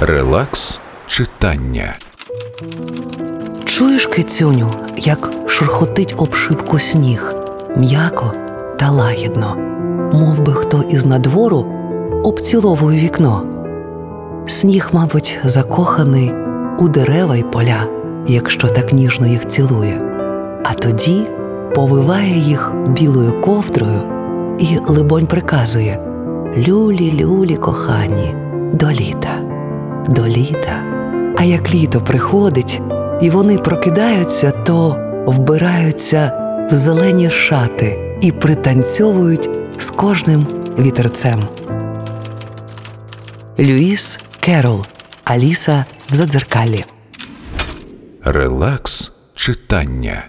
Релакс читання. Чуєш, кицюню, як шурхотить об шибку сніг, м'яко та лагідно, мовби хто із надвору обціловує вікно. Сніг, мабуть, закоханий у дерева й поля, якщо так ніжно їх цілує, а тоді повиває їх білою ковдрою і, либонь, приказує Люлі, люлі, кохані, до літа, до літа. А як літо приходить, і вони прокидаються, то вбираються в зелені шати і пританцьовують з кожним вітерцем. Льюїс Керролл Аліса в Задзеркаллі. Релакс читання.